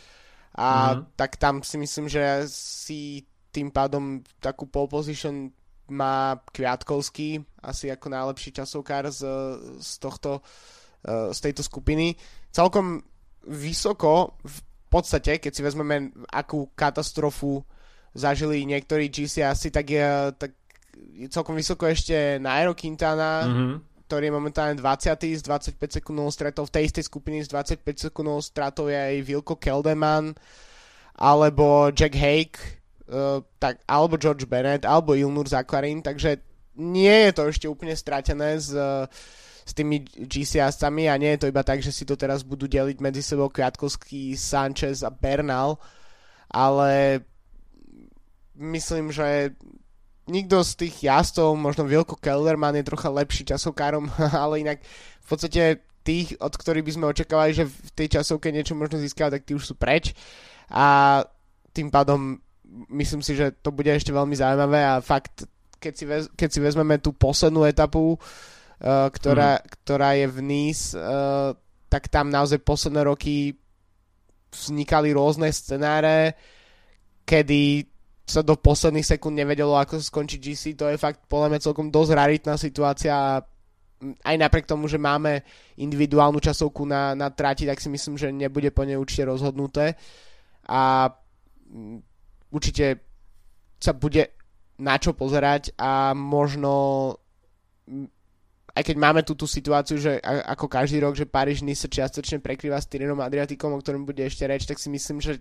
a mm-hmm. tak tam si myslím, že si tým pádom takú pole position má Kviatkovský asi ako najlepší časovkár z, z tohto Eh, z tejto skupiny. Celkom vysoko, v podstate, keď si vezmeme, akú katastrofu zažili niektorí tak je, tak je celkom vysoko ešte Nairo Quintana, mm-hmm. ktorý je momentálne 20. s 25 sekundnou stratou. V tej istej skupiny s 25 sekundnou stratou je aj Vilko Keldeman, alebo Jack Hake, uh, tak, alebo George Bennett, alebo Ilnur Zakarin, takže nie je to ešte úplne stratené uh, s tými GCS-cami a nie je to iba tak, že si to teraz budú deliť medzi sebou Kviatkovský, Sanchez a Bernal, ale myslím, že nikto z tých jazdcov, možno Vilko Kellerman je trocha lepší časovkárom, [LAUGHS] ale inak v podstate tých, od ktorých by sme očakávali, že v tej časovke niečo možno získajú, tak tí už sú preč a tým pádom myslím si, že to bude ešte veľmi zaujímavé a fakt, keď si, vez, keď si vezmeme tú poslednú etapu, uh, ktorá, mm. ktorá je v Nice, uh, tak tam naozaj posledné roky vznikali rôzne scenáre, kedy sa do posledných sekúnd nevedelo, ako sa skončí GC. To je fakt podľa mňa celkom dosť raritná situácia a aj napriek tomu, že máme individuálnu časovku na, na trati, tak si myslím, že nebude po nej určite rozhodnuté a určite sa bude na čo pozerať a možno aj keď máme tú, tú situáciu, že ako každý rok, že Paríž sa čiastočne prekrýva s Tyrinom Adriatikom, o ktorom bude ešte reč, tak si myslím, že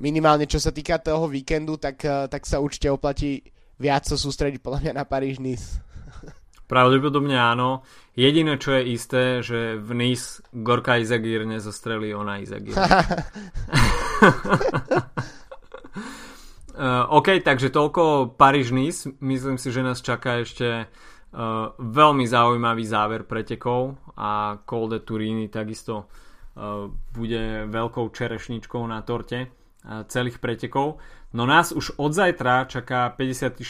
minimálne čo sa týka toho víkendu, tak, eh, tak sa určite oplatí viac sa sústrediť podľa mňa na Paríž Nice. [LAUGHS] Pravdepodobne áno. Jediné, čo je isté, že v Nice Gorka Izagir nezostrelí ona Izagir. uh, [LAUGHS] OK, takže toľko Paríž-Nice. Myslím si, že nás čaká ešte Uh, veľmi zaujímavý záver pretekov a Col de Turini takisto uh, bude veľkou čerešničkou na torte celých pretekov. No nás už od zajtra čaká 54.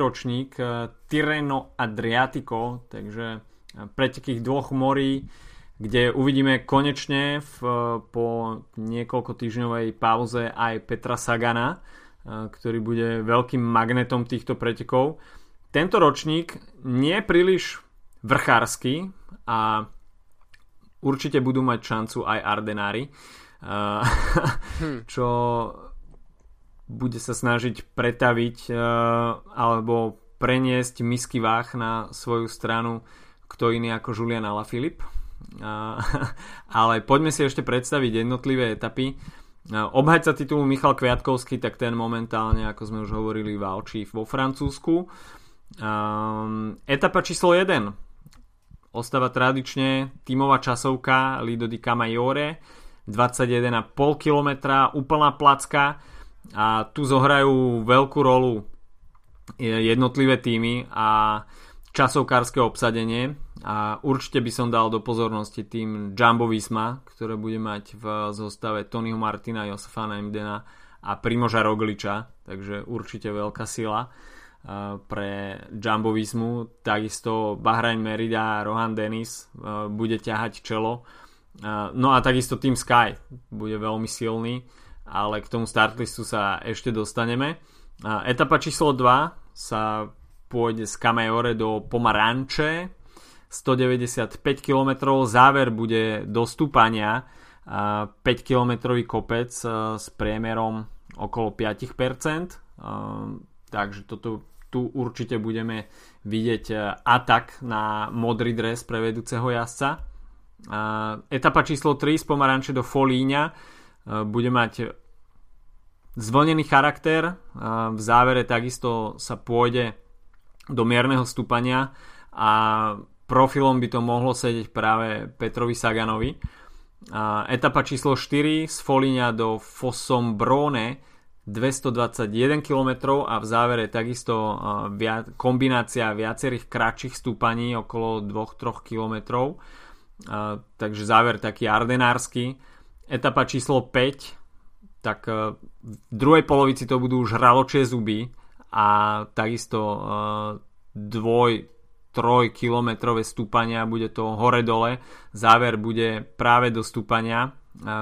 ročník uh, Tirreno Adriatico, takže uh, preteky dvoch morí, kde uvidíme konečne v, uh, po niekoľko týždňovej pauze aj Petra Sagana, ktorý bude veľkým magnetom týchto pretekov tento ročník nie je príliš vrchársky a určite budú mať šancu aj Ardenári, hm. [LAUGHS] čo bude sa snažiť pretaviť alebo preniesť misky váh na svoju stranu kto iný ako Julian Alaphilippe. [LAUGHS] Ale poďme si ešte predstaviť jednotlivé etapy. Obhajca titulu Michal Kviatkovský, tak ten momentálne, ako sme už hovorili, válči vo Francúzsku. Etapa číslo 1. Ostáva tradične tímová časovka Lido di Camaiore 21,5 km, úplná placka a tu zohrajú veľkú rolu jednotlivé týmy a časovkárske obsadenie. a určite by som dal do pozornosti tým Jumbo Visma, ktoré bude mať v zostave Tonyho Martina, Josefa Naimdena a Primoža Rogliča, takže určite veľká sila pre Jumbo Vismu. Takisto Bahrain Merida a Rohan Dennis bude ťahať čelo. No a takisto Team Sky bude veľmi silný, ale k tomu startlistu sa ešte dostaneme. Etapa číslo 2 sa pôjde z Kameore do Pomaranče, 195 km, záver bude do stúpania 5 km kopec s priemerom okolo 5%, takže toto, tu určite budeme vidieť atak na modrý dres pre vedúceho jazdca. Etapa číslo 3 z Pomaranče do Folíňa bude mať zvlnený charakter, v závere takisto sa pôjde do mierneho stúpania a profilom by to mohlo sedieť práve Petrovi Saganovi. A etapa číslo 4 z Folinia do Fossombrone 221 km a v závere takisto kombinácia viacerých kratších stúpaní okolo 2-3 km. A, takže záver taký ardenársky. Etapa číslo 5 tak v druhej polovici to budú žraločie zuby a takisto dvoj 3 kilometrové stúpania, bude to hore-dole. Záver bude práve do stúpania e,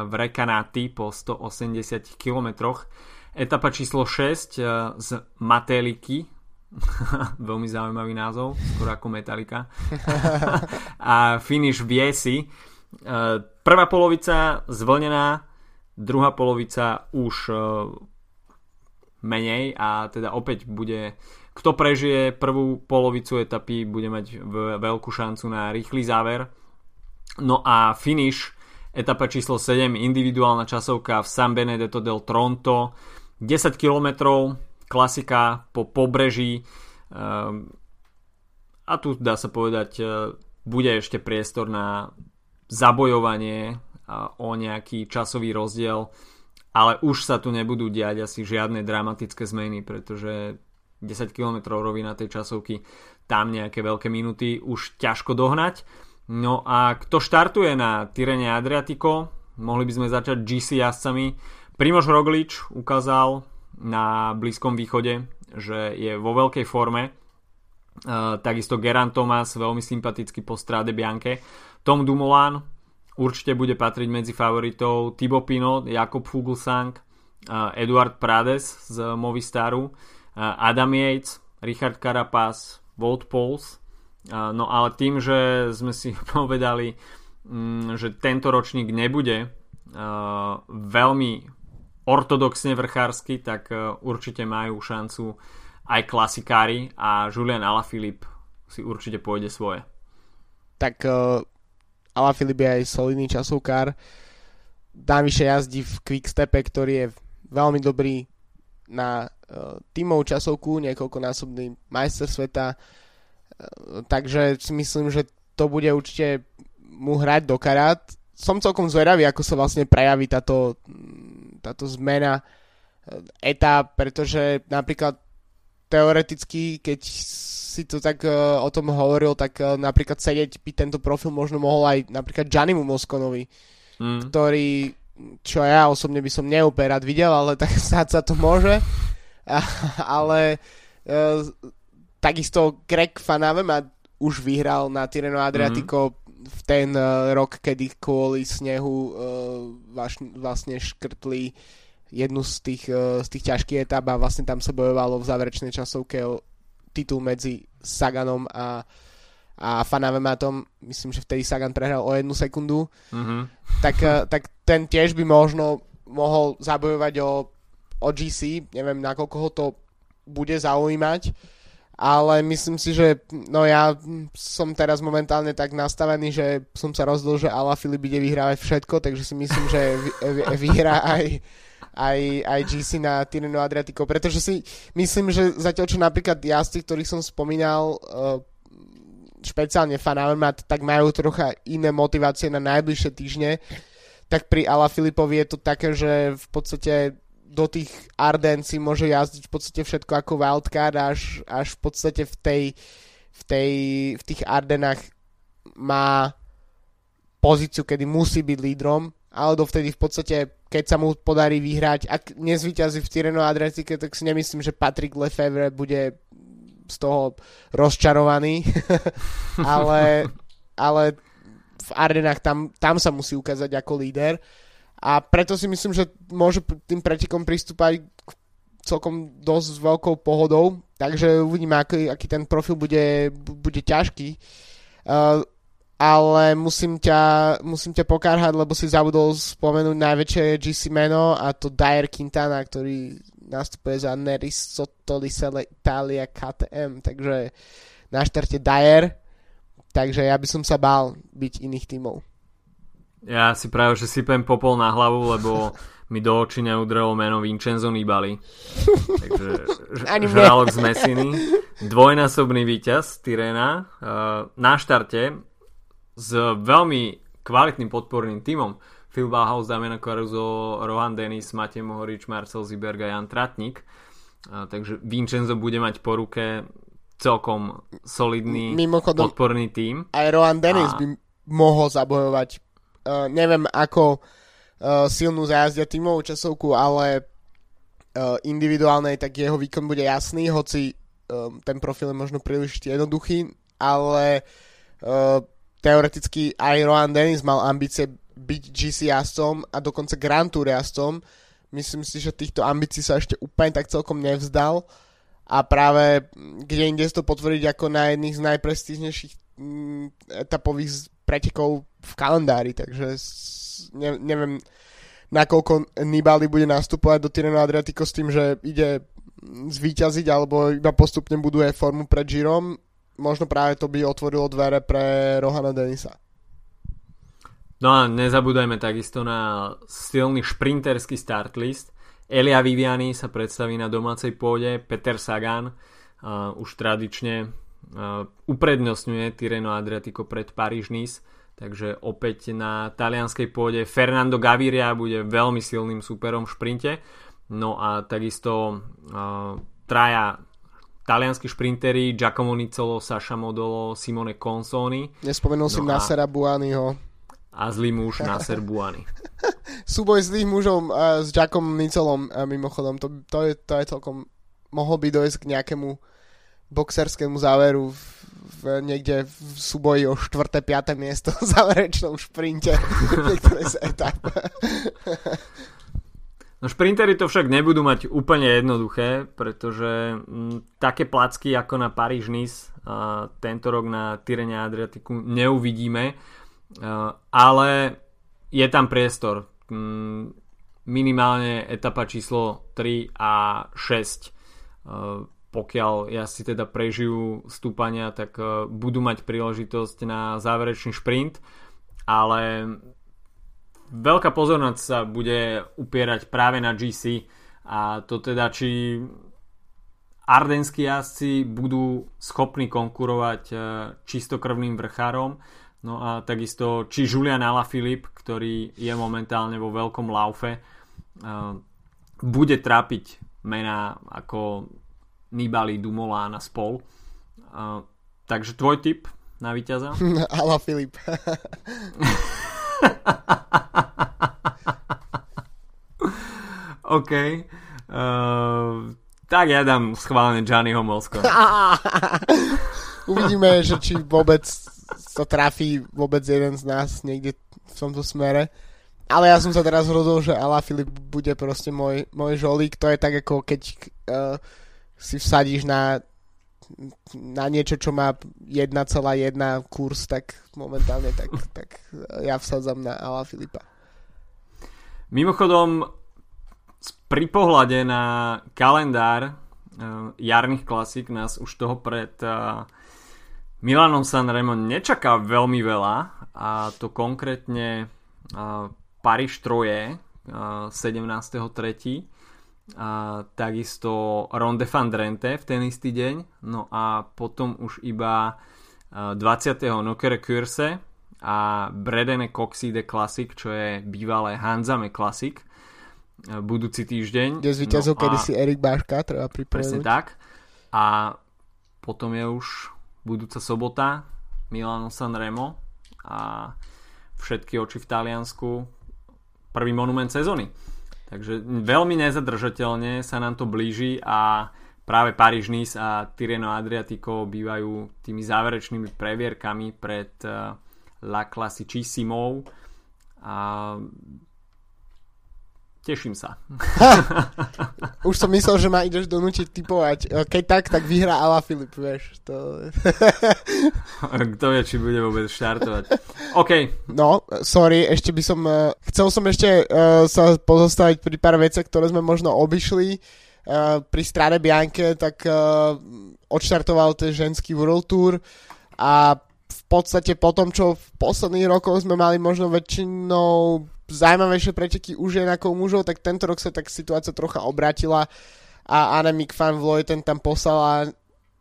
v Rekanati po 180 kilometroch. Etapa číslo 6 e, z Mateliky, [LAUGHS] veľmi zaujímavý názov, skoro ako Metallica. [LAUGHS] a finish v Jesi. E, prvá polovica zvlnená, druhá polovica už menej a teda opäť bude kto prežije prvú polovicu etapy, bude mať veľkú šancu na rýchly záver. No a finish, etapa číslo 7, individuálna časovka v San Benedetto del Tronto, 10 km, klasika po pobreží. Ehm, a tu dá sa povedať, e, bude ešte priestor na zabojovanie o nejaký časový rozdiel, ale už sa tu nebudú diať asi žiadne dramatické zmeny, pretože 10 km rovina tej časovky, tam nejaké veľké minuty už ťažko dohnať. No a kto štartuje na Tyrene Adriatico, mohli by sme začať GC jazdcami. Primož Roglič ukázal na Blízkom východe, že je vo veľkej forme. Uh, takisto Geran Thomas, veľmi sympatický po stráde Bianke. Tom Dumoulin určite bude patriť medzi favoritov. Thibaut Pinot, Jakob Fuglsang, uh, Eduard Prades z Movistaru Adam Yates, Richard Carapaz, Walt Pauls. No ale tým, že sme si [LAUGHS] povedali, mm, že tento ročník nebude veľmi ortodoxne vrchársky, tak určite majú šancu aj klasikári a Julian Alaphilippe si určite pôjde svoje. Tak uh, Alaphilippe je aj solidný časovkár. Navyše jazdí v Quickstepe, ktorý je veľmi dobrý na uh, tímov časovku, niekoľkonásobný majster sveta, uh, takže si myslím, že to bude určite mu hrať do karát. Som celkom zvedavý, ako sa vlastne prejaví táto, táto zmena uh, etáp, pretože napríklad teoreticky, keď si to tak uh, o tom hovoril, tak uh, napríklad sedieť by tento profil možno mohol aj napríklad Giannimu Moskonovi, mm. ktorý čo ja osobne by som neúplne rád videl, ale tak [LAUGHS] stáť sa to môže. A, ale e, takisto Greg Fanavema už vyhral na Tireno Adriatico mm-hmm. V ten uh, rok, kedy kvôli snehu uh, vaš, vlastne škrtli jednu z tých, uh, z tých ťažkých etap a vlastne tam sa bojovalo v záverečnej časovke o titul medzi Saganom a a Fanavematom, myslím, že vtedy Sagan prehral o jednu sekundu, mm-hmm. tak, eh, tak ten tiež by možno mohol zabojovať o, o GC, neviem, nakoľko ho to bude zaujímať, ale myslím si, že no ja som teraz momentálne tak nastavený, že som sa rozdol, že Ala Filip ide vyhrávať všetko, takže si myslím, že vyhrá aj, aj, aj GC na Tireno Adriatico, pretože si myslím, že zatiaľ čo napríklad jazdci, ktorých som spomínal, uh, špeciálne Fanavermat, tak majú trocha iné motivácie na najbližšie týždne, tak pri Ala Filipovi je to také, že v podstate do tých Arden si môže jazdiť v podstate všetko ako wildcard až, až v podstate v tej, v tej v tých Ardenách má pozíciu, kedy musí byť lídrom, ale dovtedy v podstate, keď sa mu podarí vyhrať, ak nezvyťazí v Tyreno Adriatike, tak si nemyslím, že Patrick Lefevre bude z toho rozčarovaný, [LAUGHS] ale, ale v Ardenách tam, tam sa musí ukázať ako líder a preto si myslím, že môže tým pretekom pristúpať celkom dosť s veľkou pohodou, takže uvidíme, aký, aký ten profil bude, bude ťažký. Uh, ale musím ťa, musím ťa pokárhať, lebo si zabudol spomenúť najväčšie GC meno a to Dyer Quintana, ktorý nastupuje za Neris Sotolisele Italia KTM, takže na štarte Dyer, takže ja by som sa bál byť iných tímov. Ja si práve, že sypem popol na hlavu, lebo mi do očí neudrelo meno Vincenzo Nibali. Takže žralok z Messiny. Dvojnásobný víťaz Tyrena. Uh, na štarte s veľmi kvalitným podporným tímom. Phil Bauhaus, Damian Caruso, Rohan Dennis, Matej Mohorič, Marcel Ziberg a Jan Tratnik. Uh, takže Vincenzo bude mať po ruke celkom solidný Mimochodom, podporný tím. Aj Rohan Dennis a... by mohol zabojovať. Uh, neviem ako uh, silnú zajazdia tímovú časovku, ale uh, individuálnej, tak jeho výkon bude jasný, hoci um, ten profil je možno príliš jednoduchý, ale uh, teoreticky aj Rohan Dennis mal ambície byť GC jazdcom a dokonca Grand Tour jazdcom. Myslím si, že týchto ambícií sa ešte úplne tak celkom nevzdal a práve kde inde to potvrdiť ako na jedných z najprestížnejších etapových pretekov v kalendári, takže ne, neviem, nakoľko Nibali bude nastupovať do Tireno Adriatico s tým, že ide zvíťaziť alebo iba postupne buduje formu pred Girom. Možno práve to by otvorilo dvere pre Rohana Denisa. No a nezabúdajme takisto na silný šprinterský start list. Elia Viviani sa predstaví na domácej pôde, Peter Sagan uh, už tradične uprednostňuje Tireno Adriatico pred Paríž-Nice Takže opäť na talianskej pôde Fernando Gaviria bude veľmi silným superom v šprinte. No a takisto uh, traja talianskí šprintery Giacomo Nicolo, Saša Modolo, Simone Consoni. Nespomenul no si Nasera Buaniho. A zlý muž Naser Buani. [LAUGHS] Súboj zlých mužov uh, s Giacomom Nicolom uh, mimochodom, to, to, je, to je celkom mohol by dojsť k nejakému boxerskému záveru v v, niekde v súboji o 4. 5. miesto v záverečnom šprinte [LAUGHS] z etap. No šprintery to však nebudú mať úplne jednoduché, pretože m, také placky ako na Paríž-Nice tento rok na Tyrene Adriatiku neuvidíme, a, ale je tam priestor. M, minimálne etapa číslo 3 a 6 pokiaľ ja si teda prežijú stúpania, tak uh, budú mať príležitosť na záverečný šprint, ale veľká pozornosť sa bude upierať práve na GC a to teda či ardenskí jazdci budú schopní konkurovať uh, čistokrvným vrchárom. No a takisto či Julian Alaphilippe, ktorý je momentálne vo veľkom laufe uh, bude trápiť mená ako Nibali, Dumoulin a spol. Uh, takže tvoj tip na víťaza? [LAUGHS] Ala Filip. OK. Uh, tak ja dám schválne Gianniho Mosko. [LAUGHS] Uvidíme, že či vôbec to trafí vôbec jeden z nás niekde v tomto smere. Ale ja som sa teraz rozhodol, že Ala Filip bude proste môj, môj žolík. To je tak ako keď uh, si vsadíš na, na niečo, čo má 1,1 kurz, tak momentálne tak, tak ja vsadzam na Ala Filipa. Mimochodom, pri pohľade na kalendár uh, jarných klasík nás už toho pred uh, Milanom Sanremo nečaká veľmi veľa a to konkrétne uh, Paríž Troje uh, 17.3 a takisto Ronde van Drenthe v ten istý deň, no a potom už iba 20. Nokere Curse a Bredene Coxide Classic, čo je bývalé Hanzame Classic budúci týždeň. Kde zvíťazil no kedysi Erik Báška, treba pripomenúť. Presne tak. A potom je už budúca sobota Milano Sanremo a všetky oči v Taliansku prvý monument sezóny. Takže veľmi nezadržateľne sa nám to blíži a práve Paríž Nice a Tireno Adriatico bývajú tými záverečnými previerkami pred uh, La Classicissimo a teším sa. [LAUGHS] Už som myslel, že ma ideš donútiť typovať. Keď tak, tak vyhrá Ala Filip, vieš. To... [LAUGHS] Kto vie, či bude vôbec štartovať. OK. No, sorry, ešte by som... Uh, chcel som ešte uh, sa pozostaviť pri pár veciach, ktoré sme možno obišli Eh, pri Strade Bianche, tak uh, odštartoval ten ženský World Tour a v podstate po tom, čo v posledných rokoch sme mali možno väčšinou zaujímavejšie preteky už žien ako mužov, tak tento rok sa tak situácia trocha obratila a Annemiek van Vleuten tam poslala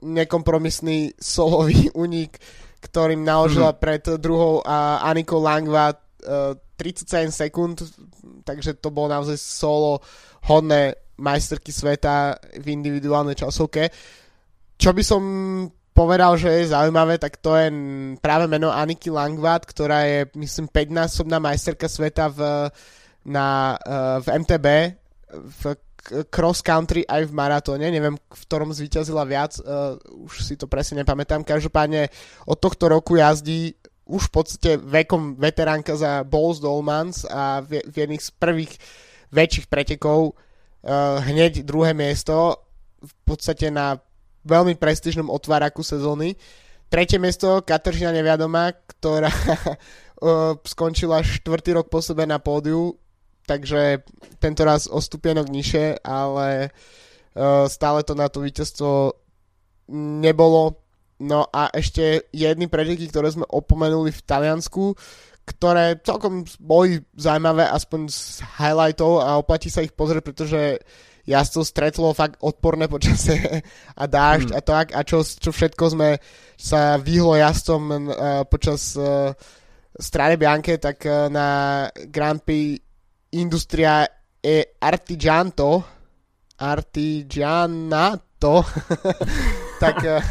nekompromisný solový [LAUGHS] unik, ktorým naložila mm-hmm. pred druhou a Anikou Langva uh, 37 sekúnd, takže to bolo naozaj solo hodné majsterky sveta v individuálnej časovke. Čo by som povedal, že je zaujímavé, tak to je práve meno Aniki Langvat, ktorá je, myslím, 5-násobná majsterka sveta v, na, uh, v MTB, v cross country aj v maratóne, neviem, v ktorom zvíťazila viac, uh, už si to presne nepamätám. Každopádne od tohto roku jazdí už v podstate vekom veteránka za Bowles Dolmans a v, v jedných z prvých väčších pretekov uh, hneď druhé miesto v podstate na veľmi prestížnom otváraku sezóny. Tretie miesto Kateřina Neviadomá, ktorá [LAUGHS] uh, skončila štvrtý rok po sebe na pódiu, takže tento raz o stupienok nižšie, ale uh, stále to na to víťazstvo nebolo. No a ešte jedny preteky, ktoré sme opomenuli v Taliansku, ktoré celkom boli zaujímavé aspoň z highlightov a oplatí sa ich pozrieť, pretože jazdcov stretlo fakt odporné počasie a dážď hmm. a tak a čo, čo všetko sme sa vyhlo jazdcom uh, počas uh, Strade Bianche, tak uh, na Grand Prix Industria e Artigianto Artigianato [LAUGHS] tak, uh,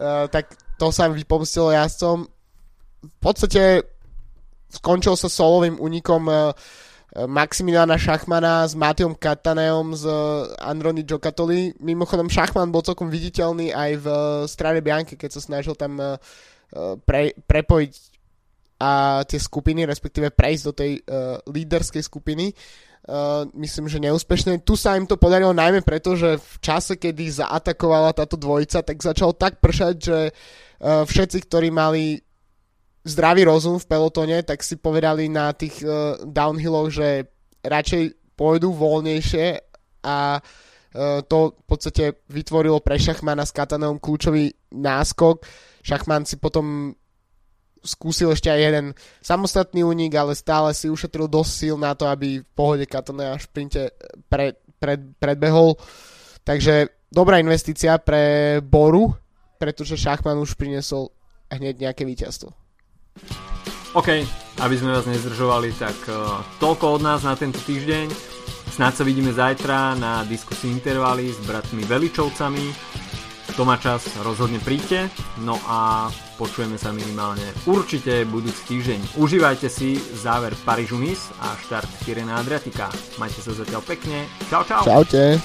uh, [LAUGHS] tak to sa vypomstilo jazdcom v podstate skončil sa solovým únikom uh, Maximiliana Šachmana s Matiom Kataneom z Androny Giocattoli. Mimochodom Šachman bol celkom viditeľný aj v Strade Bianche, keď sa snažil tam pre, prepojiť a tie skupiny, respektíve prejsť do tej uh, líderskej skupiny. Uh, myslím, že neúspešne. Tu sa im to podarilo najmä preto, že v čase, kedy zaatakovala táto dvojica, tak začal tak pršať, že uh, všetci, ktorí mali zdravý rozum v pelotone, tak si povedali na tých uh, downhilloch, že radšej pôjdu voľnejšie a uh, to v podstate vytvorilo pre Šachmana s Katanom kľúčový náskok. Šachman si potom skúsil ešte aj jeden samostatný únik, ale stále si ušetril dosť síl na to, aby v pohode Katana a šprinte pred, pred, predbehol. Takže dobrá investícia pre Boru, pretože Šachman už priniesol hneď nejaké víťazstvo. OK, aby sme vás nezdržovali, tak uh, toľko od nás na tento týždeň. Snáď sa vidíme zajtra na diskusii intervaly s bratmi Veličovcami. To má čas, rozhodne príďte. No a počujeme sa minimálne určite budúci týždeň. Užívajte si záver Parížu Nice a štart Tirena Adriatika. Majte sa zatiaľ pekne. Čau, čau. Čaute.